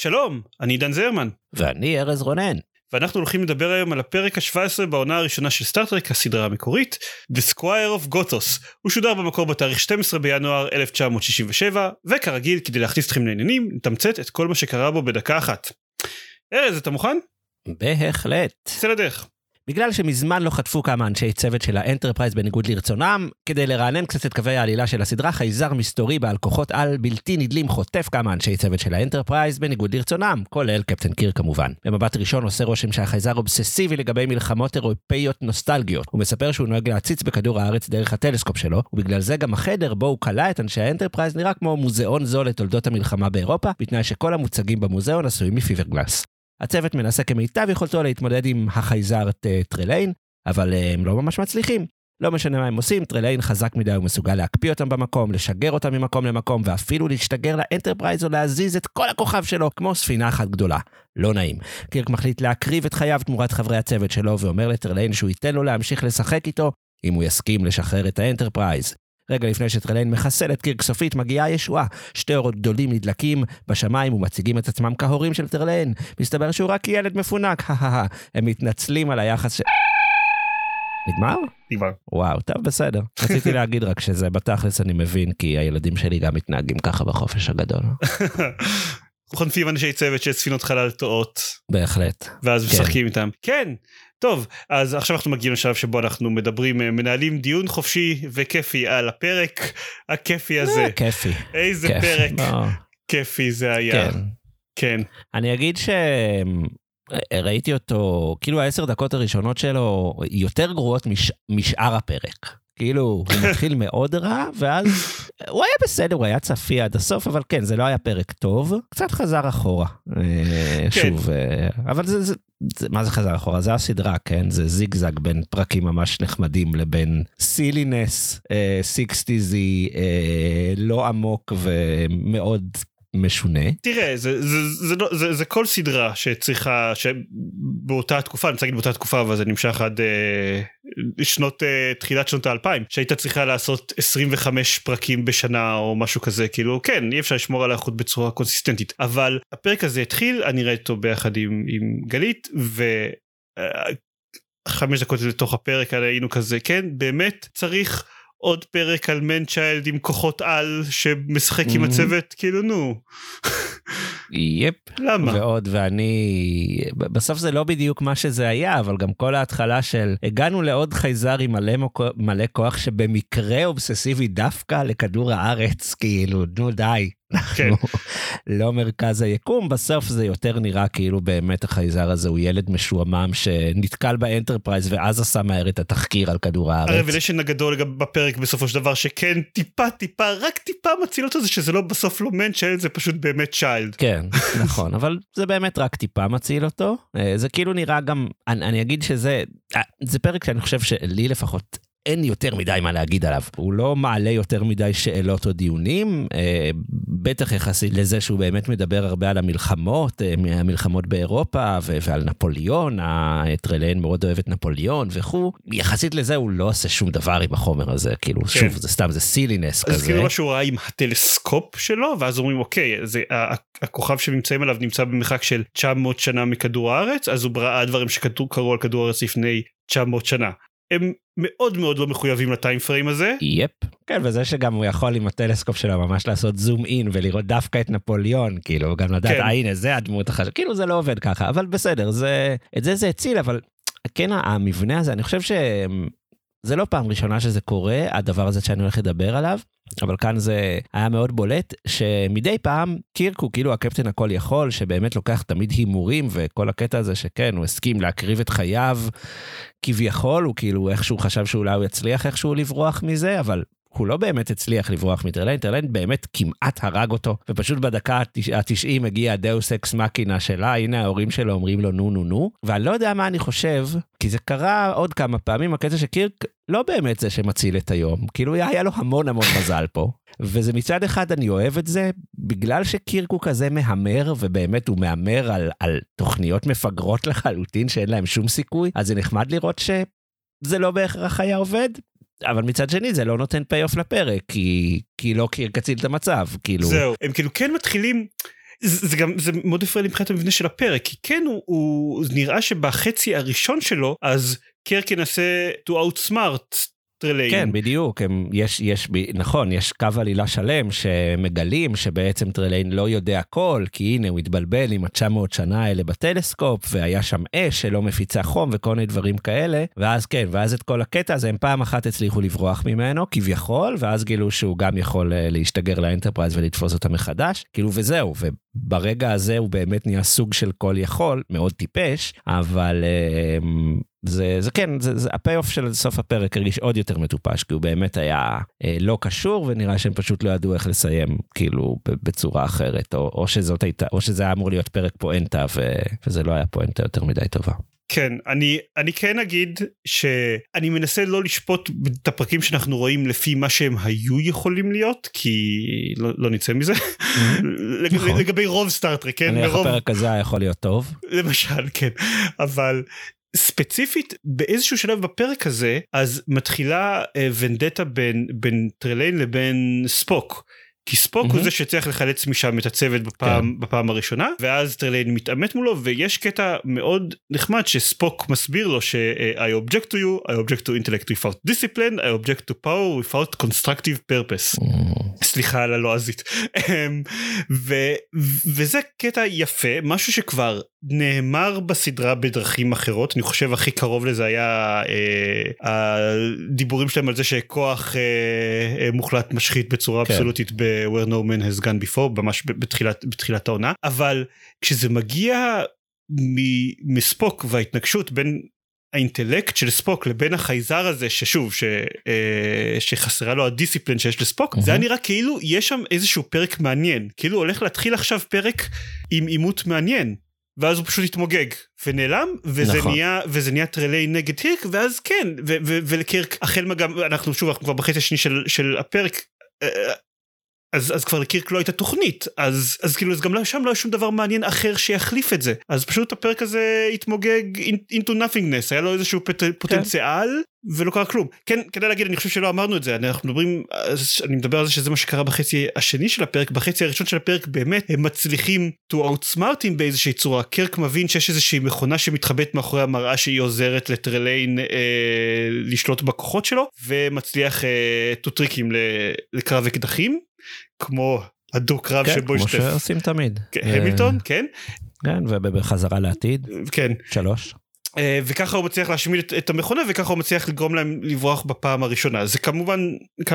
שלום, אני עידן זרמן, ואני ארז רונן. ואנחנו הולכים לדבר היום על הפרק ה-17 בעונה הראשונה של סטאר טרק, הסדרה המקורית, The Squire of Gothos. הוא שודר במקור בתאריך 12 בינואר 1967, וכרגיל, כדי להכניס אתכם לעניינים, נתמצת את כל מה שקרה בו בדקה אחת. ארז, אתה מוכן? בהחלט. צא לדרך. בגלל שמזמן לא חטפו כמה אנשי צוות של האנטרפרייז בניגוד לרצונם, כדי לרענן קצת את קווי העלילה של הסדרה, חייזר מסתורי בעל כוחות על בלתי נדלים חוטף כמה אנשי צוות של האנטרפרייז בניגוד לרצונם, כולל קפטן קירק כמובן. במבט ראשון עושה רושם שהחייזר אובססיבי לגבי מלחמות אירופאיות נוסטלגיות. הוא מספר שהוא נוהג להציץ בכדור הארץ דרך הטלסקופ שלו, ובגלל זה גם החדר בו הוא כלא את אנשי האנטרפרייז נראה כמו מוזיאון זול לתולדות המלחמה באירופה, בתנאי שכל המוצגים במוזיאון עשויים מפיברגלס. הצוות מנסה כמיטב יכולתו להתמודד עם החייזר טרליין, אבל אה, הם לא ממש מצליחים. לא משנה מה הם עושים, טרליין חזק מדי ומסוגל להקפיא אותם במקום, לשגר אותם ממקום למקום, ואפילו להשתגר לאנטרפרייז או להזיז את כל הכוכב שלו, כמו ספינה אחת גדולה. לא נעים. קירק מחליט להקריב את חייו תמורת חברי הצוות שלו, ואומר לטרליין שהוא ייתן לו להמשיך לשחק איתו, אם הוא יסכים לשחרר את האנטרפרייז. רגע לפני שטרליין מחסל את קירק סופית, מגיעה ישועה. שתי אורות גדולים נדלקים בשמיים ומציגים את עצמם כהורים של טרליין. מסתבר שהוא רק ילד מפונק, הם מתנצלים על היחס ש... נגמר? נגמר. וואו, טוב, בסדר. רציתי להגיד רק שזה בתכלס אני מבין, כי הילדים שלי גם מתנהגים ככה בחופש הגדול. חוטפים אנשי צוות של ספינות חלל טועות. בהחלט. ואז משחקים איתם. כן, טוב, אז עכשיו אנחנו מגיעים לשלב שבו אנחנו מדברים, אה, מנהלים דיון חופשי וכיפי על הפרק הכיפי הזה. אה, כיפי. איזה פרק כיפי זה היה. כן. כן. אני אגיד שראיתי אותו, כאילו העשר דקות הראשונות שלו יותר גרועות מש... משאר הפרק. כאילו, הוא מתחיל מאוד רע, ואז הוא היה בסדר, הוא היה צפי עד הסוף, אבל כן, זה לא היה פרק טוב, קצת חזר אחורה. אה, כן. שוב, אה, אבל זה, זה, זה, מה זה חזר אחורה? זה הסדרה, כן? זה זיגזג בין פרקים ממש נחמדים לבין סילינס, סיקסטיזי, אה, לא עמוק ומאוד משונה. תראה, זה, זה, זה, זה, לא, זה, זה כל סדרה שצריכה, שבאותה תקופה, אני רוצה להגיד באותה תקופה, אבל זה נמשך עד אה, שנות, אה, תחילת שנות האלפיים, שהיית צריכה לעשות 25 פרקים בשנה או משהו כזה, כאילו, כן, אי אפשר לשמור על האיכות בצורה קונסיסטנטית, אבל הפרק הזה התחיל, אני ראיתי אותו ביחד עם, עם גלית, ו... אה, חמש דקות לתוך הפרק היינו כזה כן באמת צריך עוד פרק על man child עם כוחות על שמשחק עם mm-hmm. הצוות כאילו נו. yep. למה? ועוד ואני בסוף זה לא בדיוק מה שזה היה אבל גם כל ההתחלה של הגענו לעוד חייזר עם מלא, מוק... מלא כוח שבמקרה אובססיבי דווקא לכדור הארץ כאילו נו די. כן. לא מרכז היקום, בסוף זה יותר נראה כאילו באמת החייזר הזה הוא ילד משועמם שנתקל באנטרפרייז ואז עשה מהר את התחקיר על כדור הארץ. ה revelation הגדול בפרק בסופו של דבר שכן טיפה טיפה רק טיפה מציל אותו זה שזה לא בסוף לא man child זה פשוט באמת child. כן, נכון, אבל זה באמת רק טיפה מציל אותו. אה, זה כאילו נראה גם, אני, אני אגיד שזה, אה, זה פרק שאני חושב שלי לפחות אין יותר מדי מה להגיד עליו. הוא לא מעלה יותר מדי שאלות או דיונים, אה, בטח יחסית לזה שהוא באמת מדבר הרבה על המלחמות, אה, המלחמות באירופה ו- ועל נפוליאון, הטרליין מאוד אוהב את נפוליאון וכו'. יחסית לזה הוא לא עושה שום דבר עם החומר הזה, כאילו כן. שוב זה סתם זה silliness כזה. אז כאילו מה שהוא ראה עם הטלסקופ שלו ואז אומרים אוקיי זה הכוכב שנמצאים עליו נמצא במרחק של 900 שנה מכדור הארץ אז הוא ראה דברים שקרו על כדור הארץ לפני 900 שנה. הם מאוד מאוד לא מחויבים לטיים פריים הזה. יפ. כן, וזה שגם הוא יכול עם הטלסקופ שלו ממש לעשות זום אין ולראות דווקא את נפוליאון, כאילו, גם לדעת, כן. אה, הנה, זה הדמות החדשה, כאילו זה לא עובד ככה, אבל בסדר, זה, את זה זה הציל, אבל כן, המבנה הזה, אני חושב ש... זה לא פעם ראשונה שזה קורה, הדבר הזה שאני הולך לדבר עליו, אבל כאן זה היה מאוד בולט, שמדי פעם קירק הוא כאילו הקפטן הכל יכול, שבאמת לוקח תמיד הימורים, וכל הקטע הזה שכן, הוא הסכים להקריב את חייו כביכול, הוא כאילו איכשהו חשב שאולי הוא יצליח איכשהו לברוח מזה, אבל הוא לא באמת הצליח לברוח מטרליין, טרליין באמת כמעט הרג אותו, ופשוט בדקה ה-90 הגיע ה deus ex machina שלה, הנה ההורים שלו אומרים לו נו נו נו, ואני לא יודע מה אני חושב, כי זה קרה עוד כמה פעמים, הקטע שקירק לא באמת זה שמציל את היום, כאילו היה לו המון המון מזל פה. וזה מצד אחד אני אוהב את זה, בגלל שקירק הוא כזה מהמר, ובאמת הוא מהמר על, על תוכניות מפגרות לחלוטין שאין להם שום סיכוי, אז זה נחמד לראות שזה לא בהכרח היה עובד. אבל מצד שני זה לא נותן פי-אוף לפרק, כי, כי לא קירק הציל את המצב, כאילו... זהו, הם כאילו כן מתחילים... זה, זה גם זה מאוד הפריע לי מבחינת המבנה של הפרק כי כן הוא, הוא נראה שבחצי הראשון שלו אז קירק ינסה to outsmart טרליין. כן, בדיוק, הם, יש, יש, נכון, יש קו עלילה שלם שמגלים שבעצם טרליין לא יודע הכל, כי הנה הוא התבלבל עם ה-900 שנה האלה בטלסקופ, והיה שם אש שלא מפיצה חום וכל מיני דברים כאלה, ואז כן, ואז את כל הקטע הזה הם פעם אחת הצליחו לברוח ממנו, כביכול, ואז גילו שהוא גם יכול אה, להשתגר לאנטרפרייז ולתפוס אותה מחדש, כאילו וזהו, וברגע הזה הוא באמת נהיה סוג של כל יכול, מאוד טיפש, אבל... אה, זה, זה כן, זה, זה ה payoff של סוף הפרק הרגיש עוד יותר מטופש, כי הוא באמת היה אה, לא קשור, ונראה שהם פשוט לא ידעו איך לסיים, כאילו, בצורה אחרת, או, או שזאת הייתה, או שזה היה אמור להיות פרק פואנטה, ו, וזה לא היה פואנטה יותר מדי טובה. כן, אני, אני כן אגיד שאני מנסה לא לשפוט את הפרקים שאנחנו רואים לפי מה שהם היו יכולים להיות, כי לא, לא נצא מזה. לג, נכון. לגבי רוב סטארטרק, כן? אני מרוב... הפרק הזה היה יכול להיות טוב. למשל, כן. אבל ספציפית באיזשהו שלב בפרק הזה אז מתחילה אה, vendetta בין בין טרליין לבין ספוק. כי ספוק mm-hmm. הוא זה שצריך לחלץ משם את הצוות בפעם, כן. בפעם הראשונה ואז טרליין מתעמת מולו ויש קטע מאוד נחמד שספוק מסביר לו ש- I object to you, I object to intellect without discipline, I object to power without constructive purpose. Mm-hmm. סליחה על הלועזית. אמ, ו- וזה קטע יפה, משהו שכבר נאמר בסדרה בדרכים אחרות, אני חושב הכי קרוב לזה היה אה, הדיבורים שלהם על זה שכוח אה, אה, מוחלט משחית בצורה כן. אבסולוטית ב-where no man has gone before, ממש בתחילת, בתחילת העונה, אבל כשזה מגיע מספוק וההתנגשות בין האינטלקט של ספוק לבין החייזר הזה ששוב ש, אה, שחסרה לו הדיסציפלין שיש לספוק mm-hmm. זה היה נראה כאילו יש שם איזשהו פרק מעניין כאילו הולך להתחיל עכשיו פרק עם עימות מעניין ואז הוא פשוט התמוגג ונעלם וזה נכון. נהיה וזה נהיה טרלי נגד הירק ואז כן ולקירק החל מגם אנחנו שוב אנחנו כבר בחצי השני של, של הפרק אה, אז, אז כבר לקירק לא הייתה תוכנית אז אז כאילו אז גם לא, שם לא היה שום דבר מעניין אחר שיחליף את זה. אז פשוט הפרק הזה התמוגג into nothingness היה לו איזשהו פוט, כן. פוטנציאל ולא קרה כלום. כן כדי להגיד אני חושב שלא אמרנו את זה אנחנו מדברים אני מדבר על זה שזה מה שקרה בחצי השני של הפרק בחצי הראשון של הפרק באמת הם מצליחים to outsmart אותם באיזושהי צורה. קירק מבין שיש איזושהי מכונה שמתחבאת מאחורי המראה שהיא עוזרת לטרליין אה, לשלוט בכוחות שלו ומצליח אה, to trick אותם לקרב אקדחים כמו הדו קרב כן, שבו יש... כמו שעושים תמיד. כן, המילטון, כן. כן, ובחזרה לעתיד. כן. שלוש. אה, וככה הוא מצליח להשמיד את, את המכונה וככה הוא מצליח לגרום להם לברוח בפעם הראשונה זה כמובן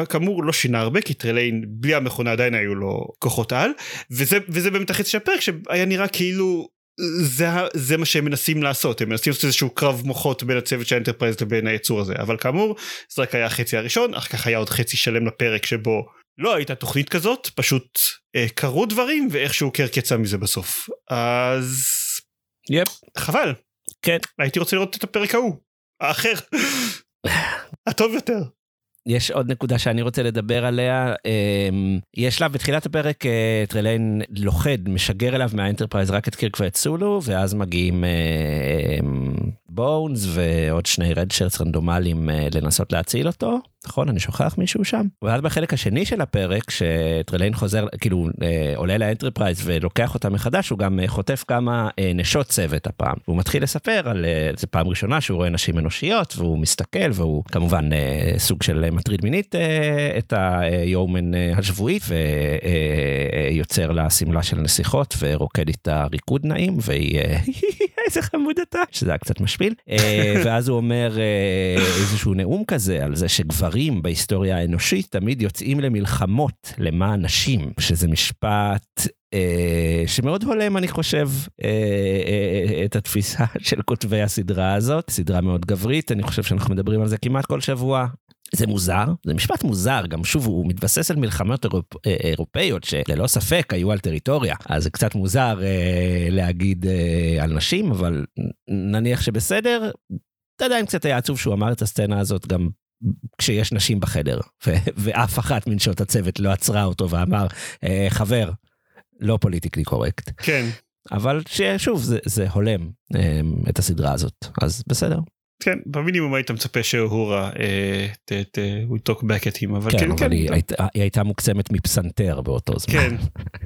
כאמור לא שינה הרבה כי טרליין בלי המכונה עדיין היו לו כוחות על וזה וזה באמת החצי של הפרק שהיה נראה כאילו זה זה מה שהם מנסים לעשות הם מנסים לעשות איזשהו קרב מוחות בין הצוות של האנטרפרייז לבין היצור הזה אבל כאמור זה רק היה החצי הראשון אחר כך היה עוד חצי שלם לפרק שבו לא הייתה תוכנית כזאת פשוט אה, קרו דברים ואיכשהו קירק יצא מזה בסוף. אז yep. חבל. כן. הייתי רוצה לראות את הפרק ההוא האחר. הטוב יותר. יש עוד נקודה שאני רוצה לדבר עליה, אמ, יש לה בתחילת הפרק אה, טרליין לוכד, משגר אליו מהאנטרפרייז רק את קירק ואת סולו, ואז מגיעים בונס ועוד שני redshirts רנדומליים אה, לנסות להציל אותו. נכון אני שוכח מישהו שם ואז בחלק השני של הפרק שטרליין חוזר כאילו אה, עולה לאנטרפרייז ולוקח אותה מחדש הוא גם אה, חוטף כמה נשות צוות הפעם הוא מתחיל לספר על זה פעם ראשונה שהוא רואה נשים אנושיות והוא מסתכל והוא כמובן סוג של מטריד מינית את היומן השבועית ויוצר לה שמלה של נסיכות ורוקד איתה ריקוד נעים והיא איזה חמוד אתה שזה היה קצת משפיל אה, ואז הוא אומר אה, איזשהו נאום כזה על זה שגבר. גברים בהיסטוריה האנושית תמיד יוצאים למלחמות למען נשים, שזה משפט אה, שמאוד הולם אני חושב אה, אה, את התפיסה של כותבי הסדרה הזאת, סדרה מאוד גברית, אני חושב שאנחנו מדברים על זה כמעט כל שבוע. זה מוזר, זה משפט מוזר, גם שוב הוא מתבסס על מלחמות אירופ, אה, אירופאיות שללא ספק היו על טריטוריה, אז זה קצת מוזר אה, להגיד אה, על נשים, אבל נניח שבסדר, זה עדיין קצת היה עצוב שהוא אמר את הסצנה הזאת גם כשיש נשים בחדר, ו- ואף אחת מנשות הצוות לא עצרה אותו ואמר, אה, חבר, לא פוליטיקלי קורקט. כן. אבל שוב, זה, זה הולם אה, את הסדרה הזאת, אז בסדר. כן, במינימום היית מצפה שאוהורה הוא talk back at him, אבל כן, כן, אבל כן. היא, היא הייתה מוקסמת מפסנתר באותו זמן. כן,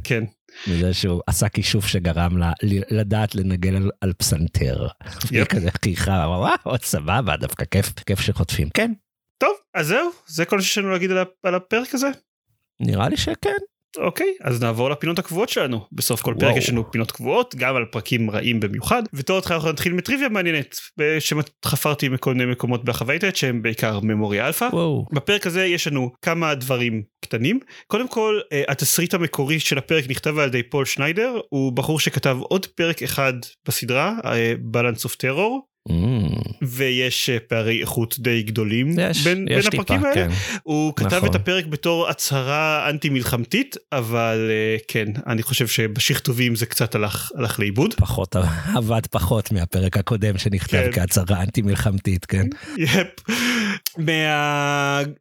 כן. מזה שהוא עשה כישוף שגרם לה לדעת לנגן על, על פסנתר. היא כזה חייכה, וואו, סבבה, דווקא כיף, כיף שחוטפים. כן, טוב, אז זהו, זה כל שיש לנו להגיד על הפרק הזה. נראה לי שכן. אוקיי, אז נעבור לפינות הקבועות שלנו. בסוף כל פרק. יש לנו פינות קבועות, גם על פרקים רעים במיוחד. ובתור התחלה אנחנו נתחיל מטריוויה מעניינת, שחפרתי מכל מיני מקומות ברחבי האינטרנט שהם בעיקר Memory Alpha. בפרק הזה יש לנו כמה דברים קטנים. קודם כל, אה, התסריט המקורי של הפרק נכתב על ידי פול שניידר, הוא בחור שכתב עוד פרק אחד בסדרה, Balance of Terror, ויש אה, פערי איכות די גדולים יש, בין, יש בין טיפה, הפרקים האלה. כן. הוא כתב נכון. את הפרק בתור הצהרה אנטי מלחמתית, אבל אה, כן, אני חושב שבשכתובים זה קצת הלך, הלך לאיבוד. פחות, עבד פחות מהפרק הקודם שנכתב כן. כהצהרה אנטי מלחמתית, כן? Yep.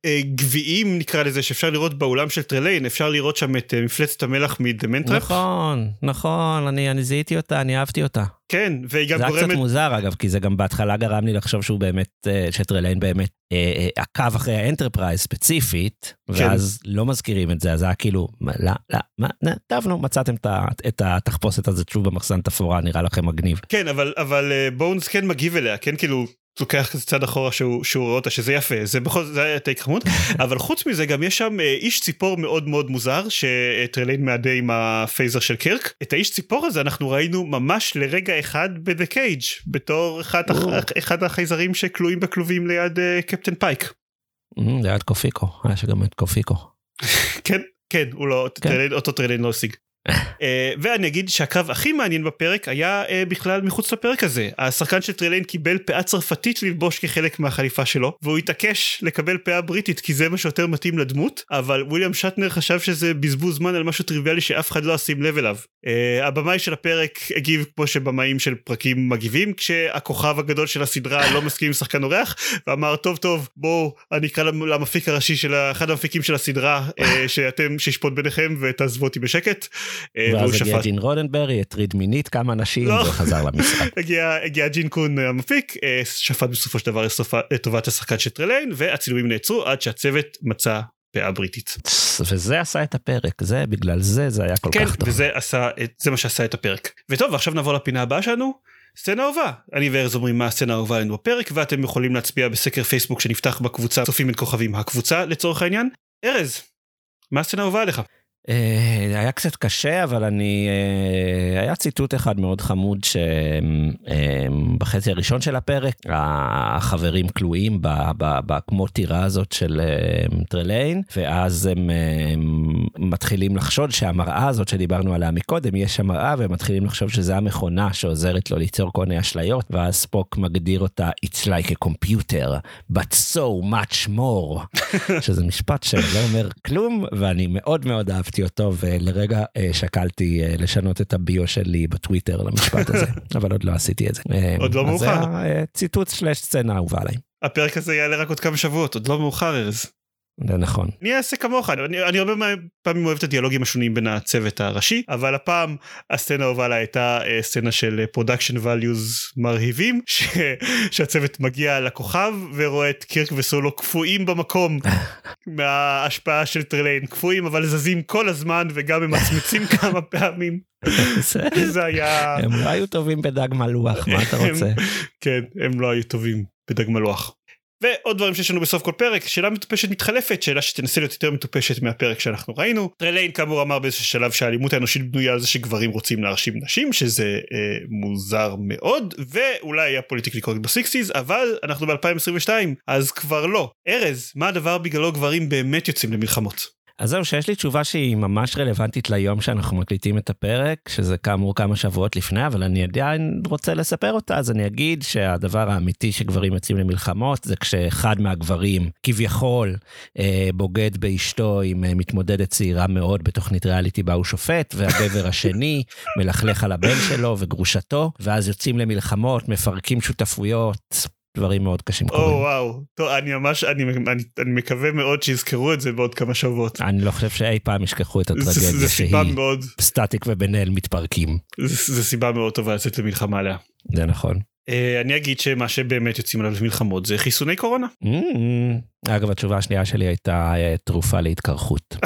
מהגביעים נקרא לזה שאפשר לראות באולם של טרליין, אפשר לראות שם את אה, מפלצת המלח מ The Man Trap. נכון, נכון, אני, אני זיהיתי אותה, אני אהבתי אותה. כן, והיא גם זה היה קצת גורמת... מוזר אגב, כי זה גם בהתחלה גרם לי לחשוב שהוא באמת, אה, שטרליין באמת אה, עקב אחרי ה Enterprise ספציפית, כן. ואז לא מזכירים את זה, אז היה כאילו, מה, לא, לא, מה, נה, טוב נו, מצאתם את התחפושת הזאת שוב במחסן תפאורה, נראה לכם מגניב. כן, אבל, אבל בונס כן מגיב אליה, כן כאילו... לוקח כזה צעד אחורה שהוא, שהוא רואה אותה שזה יפה זה בכל זאת זה היה take חמוד אבל חוץ מזה גם יש שם אה, איש ציפור מאוד מאוד מוזר שטרליין מאדה עם ה phaser של קירק את האיש ציפור הזה אנחנו ראינו ממש לרגע אחד ב"The Cage" בתור אחד, או. הח, אחד החייזרים שכלואים בכלובים ליד אה, קפטן פייק Mm, היה את קופיקו, היה שגם את קופיקו. כן כן הוא לא כן. טרליין, אותו טרליין לא השיג. אה, ואני אגיד שהקרב הכי מעניין בפרק היה אה, בכלל מחוץ לפרק הזה השחקן של טרליין קיבל פאה צרפתית ללבוש כחלק מהחליפה שלו והוא התעקש לקבל פאה בריטית כי זה מה שיותר מתאים לדמות אבל וויליאם שטנר חשב שזה בזבוז זמן על משהו טריוויאלי שאף אחד לא ישים לב אליו. אה, הבמאי של הפרק הגיב כמו שבמאים של פרקים מגיבים כשהכוכב הגדול של הסדרה לא מסכים עם שחקן אורח ואמר טוב טוב בואו אני אקרא למ- למפיק הראשי של אחד המפיקים של הסדרה שאתם שישפוט ביניכם ותעזבו אותי בשקט. אה, ואז הגיע. ג'ין רודנברי, הטריד מינית כמה אנשים, לא. וחזר למשחק. הגיע, ג'ין קון המפיק, אה, שפט בסופו של דבר לטובת השחקן של טרליין, והצילומים נעצרו עד שהצוות מצא פאה בריטית. וזה עשה את הפרק, זה, בגלל זה, זה היה כל כן, כך טוב. וזה עשה, את- זה מה שעשה את הפרק. וטוב, עכשיו נעבור לפינה הבאה שלנו. סצנה אהובה. אני וארז אומרים מה הסצנה האהובה עלינו בפרק, ואתם יכולים להצביע בסקר פייסבוק שנפתח בקבוצה צופים בין כוכבים הקבוצה לצורך העניין. ארז, מה הסצנה האהובה עליך? אה, היה קצת קשה, אבל אני... אה, היה ציטוט אחד מאוד חמוד שבחצי הראשון של הפרק, החברים כלואים כמו טירה הזאת של אה, טרליין, ואז הם מתחילים לחשוד שהמראה הזאת שדיברנו עליה מקודם, יש שם מראה, והם מתחילים לחשוב שזה המכונה שעוזרת לו ליצור כל מיני אשליות, ואז ספוק מגדיר אותה It's like a computer, but so much more, שזה משפט שלא אומר כלום, ואני מאוד מאוד אהבתי אותו, ולרגע אה, שקלתי אה, לשנות את ה bio שלי בטוויטר למשפט הזה, אבל עוד לא עשיתי את זה. אה, עוד לא מאוחר. זה ציטוט שלש סצנה אהובה עליי, הפרק הזה יעלה רק עוד כמה שבועות, עוד לא מאוחר ארז. זה נכון. אני אעשה כמוך, אני, אני הרבה פעמים אוהב את הדיאלוגים השונים בין הצוות הראשי, אבל הפעם הסצנה האהובה עליי הייתה אה, סצנה של production values מרהיבים, ש, שהצוות מגיע לכוכב ורואה את קירק וסולו קפואים במקום מההשפעה של טרליין, קפואים אבל זזים כל הזמן וגם ממצמצים כמה פעמים, זה היה, הם לא היו טובים בדג מלוח, מה אתה רוצה? כן, הם לא היו טובים בדג מלוח. ועוד דברים שיש לנו בסוף כל פרק, שאלה מטופשת מתחלפת, שאלה שתנסה להיות יותר מטופשת מהפרק שאנחנו ראינו. טרליין כאמור אמר באיזשהו שלב שהאלימות האנושית בנויה על זה שגברים רוצים להרשים נשים, שזה אה, מוזר מאוד, ואולי היה politically correct ב sixties, אבל אנחנו ב-2022, אז כבר לא. ארז, מה הדבר בגללו גברים באמת יוצאים למלחמות? אז זהו, שיש לי תשובה שהיא ממש רלוונטית ליום שאנחנו מקליטים את הפרק, שזה כאמור כמה שבועות לפני, אבל אני עדיין רוצה לספר אותה, אז אני אגיד שהדבר האמיתי שגברים יוצאים למלחמות זה כשאחד מהגברים כביכול אה, בוגד באשתו עם אה, מתמודדת צעירה מאוד בתוכנית ריאליטי בה הוא שופט, והגבר השני מלכלך על הבן שלו וגרושתו, ואז יוצאים למלחמות, מפרקים שותפויות. דברים מאוד קשים או קורים. וואו, טוב, אני ממש, אני, אני, אני מקווה מאוד שיזכרו את זה בעוד כמה שבועות. אני לא חושב שאי פעם ישכחו את זה, הטרגדיה זה שהיא סיבה מאוד, סטטיק ובן אל מתפרקים. זה, זה סיבה מאוד טובה לצאת למלחמה עליה. זה נכון. Uh, אני אגיד שמה שבאמת יוצאים עליו למלחמות זה חיסוני קורונה. Mm, אגב, התשובה השנייה שלי הייתה אה, תרופה להתקרחות.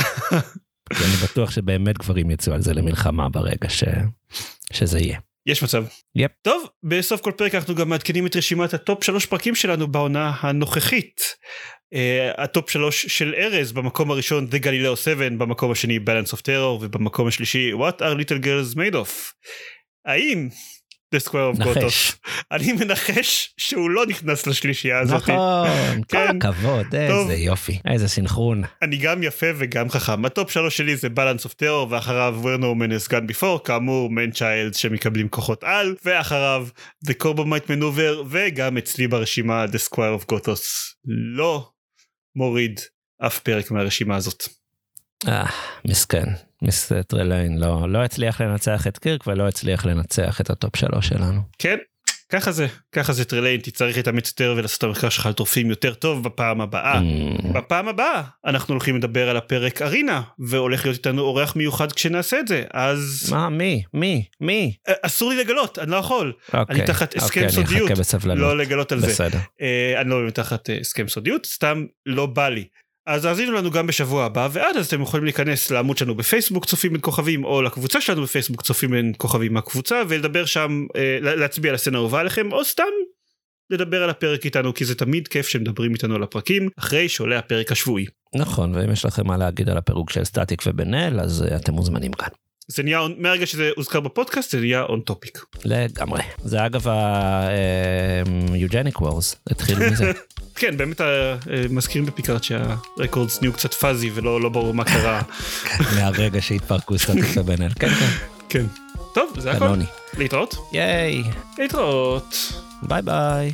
אני בטוח שבאמת גברים יצאו על זה למלחמה ברגע ש... שזה יהיה. יש מצב. Yep. טוב, בסוף כל פרק אנחנו גם מעדכנים את רשימת ה top שלוש פרקים שלנו בעונה הנוכחית. Uh, ה top שלוש של ארז במקום הראשון The Galileo 7 במקום השני Balance of Terror ובמקום השלישי What are little girls made of. האם The Squire of נחש. Gothos אני מנחש שהוא לא נכנס לשלישייה הזאת. נכון, כל כן. הכבוד. איזה יופי, איזה סינכרון. אני גם יפה וגם חכם. ה top שלוש שלי זה Balance of Terror ואחריו Man has gone before כאמור Man Child שמקבלים כוחות על ואחריו The Corbomite Maneuver וגם אצלי ברשימה The Squire of Gothos לא מוריד אף פרק מהרשימה הזאת. אה, מסכן, מיסטר טרליין לא, לא הצליח לנצח את קירק ולא הצליח לנצח את ה top שלוש שלנו. כן ככה זה ככה זה טרליין תצטרך להתאמץ יותר ולעשות את המחקר שלך על טורפים יותר טוב בפעם הבאה. Mm, בפעם הבאה אנחנו הולכים לדבר על הפרק Arena והולך להיות איתנו אורח מיוחד כשנעשה את זה אז מה, מי? מי? מי? אה, אסור לי לגלות אני לא יכול אוקיי, תחת הסכם אוקיי, אני סודיות. אחכה בסבלנות. לא לגלות על זה בסדר. אה, אני לא באמת תחת אה, הסכם סודיות סתם לא בא לי. אז האזינו לנו גם בשבוע הבא ועד אז אתם יכולים להיכנס לעמוד שלנו בפייסבוק צופים בין כוכבים או לקבוצה שלנו בפייסבוק צופים בין כוכבים מהקבוצה ולדבר שם אה, לה- להצביע על הסצנה האהובה עליכם או סתם לדבר על הפרק איתנו כי זה תמיד כיף שמדברים איתנו על הפרקים אחרי שעולה הפרק השבועי. נכון, ואם יש לכם מה להגיד על הפירוק של סטטיק ובן אל, אז אה, אתם מוזמנים כאן. זה נהיה מהרגע שזה הוזכר בפודקאסט זה נהיה on topic. לגמרי. זה אגב ה-Eugenic Wars, התחיל מזה. כן באמת אה, מזכירים בפיקארד שה records נהיו קצת fuzzy ולא לא ברור מה קרה. מהרגע שהתפרקו סטטיק ובן אל. כן, כן, כן. טוב זה הכל. להתראות. ייי, להתראות. ביי ביי.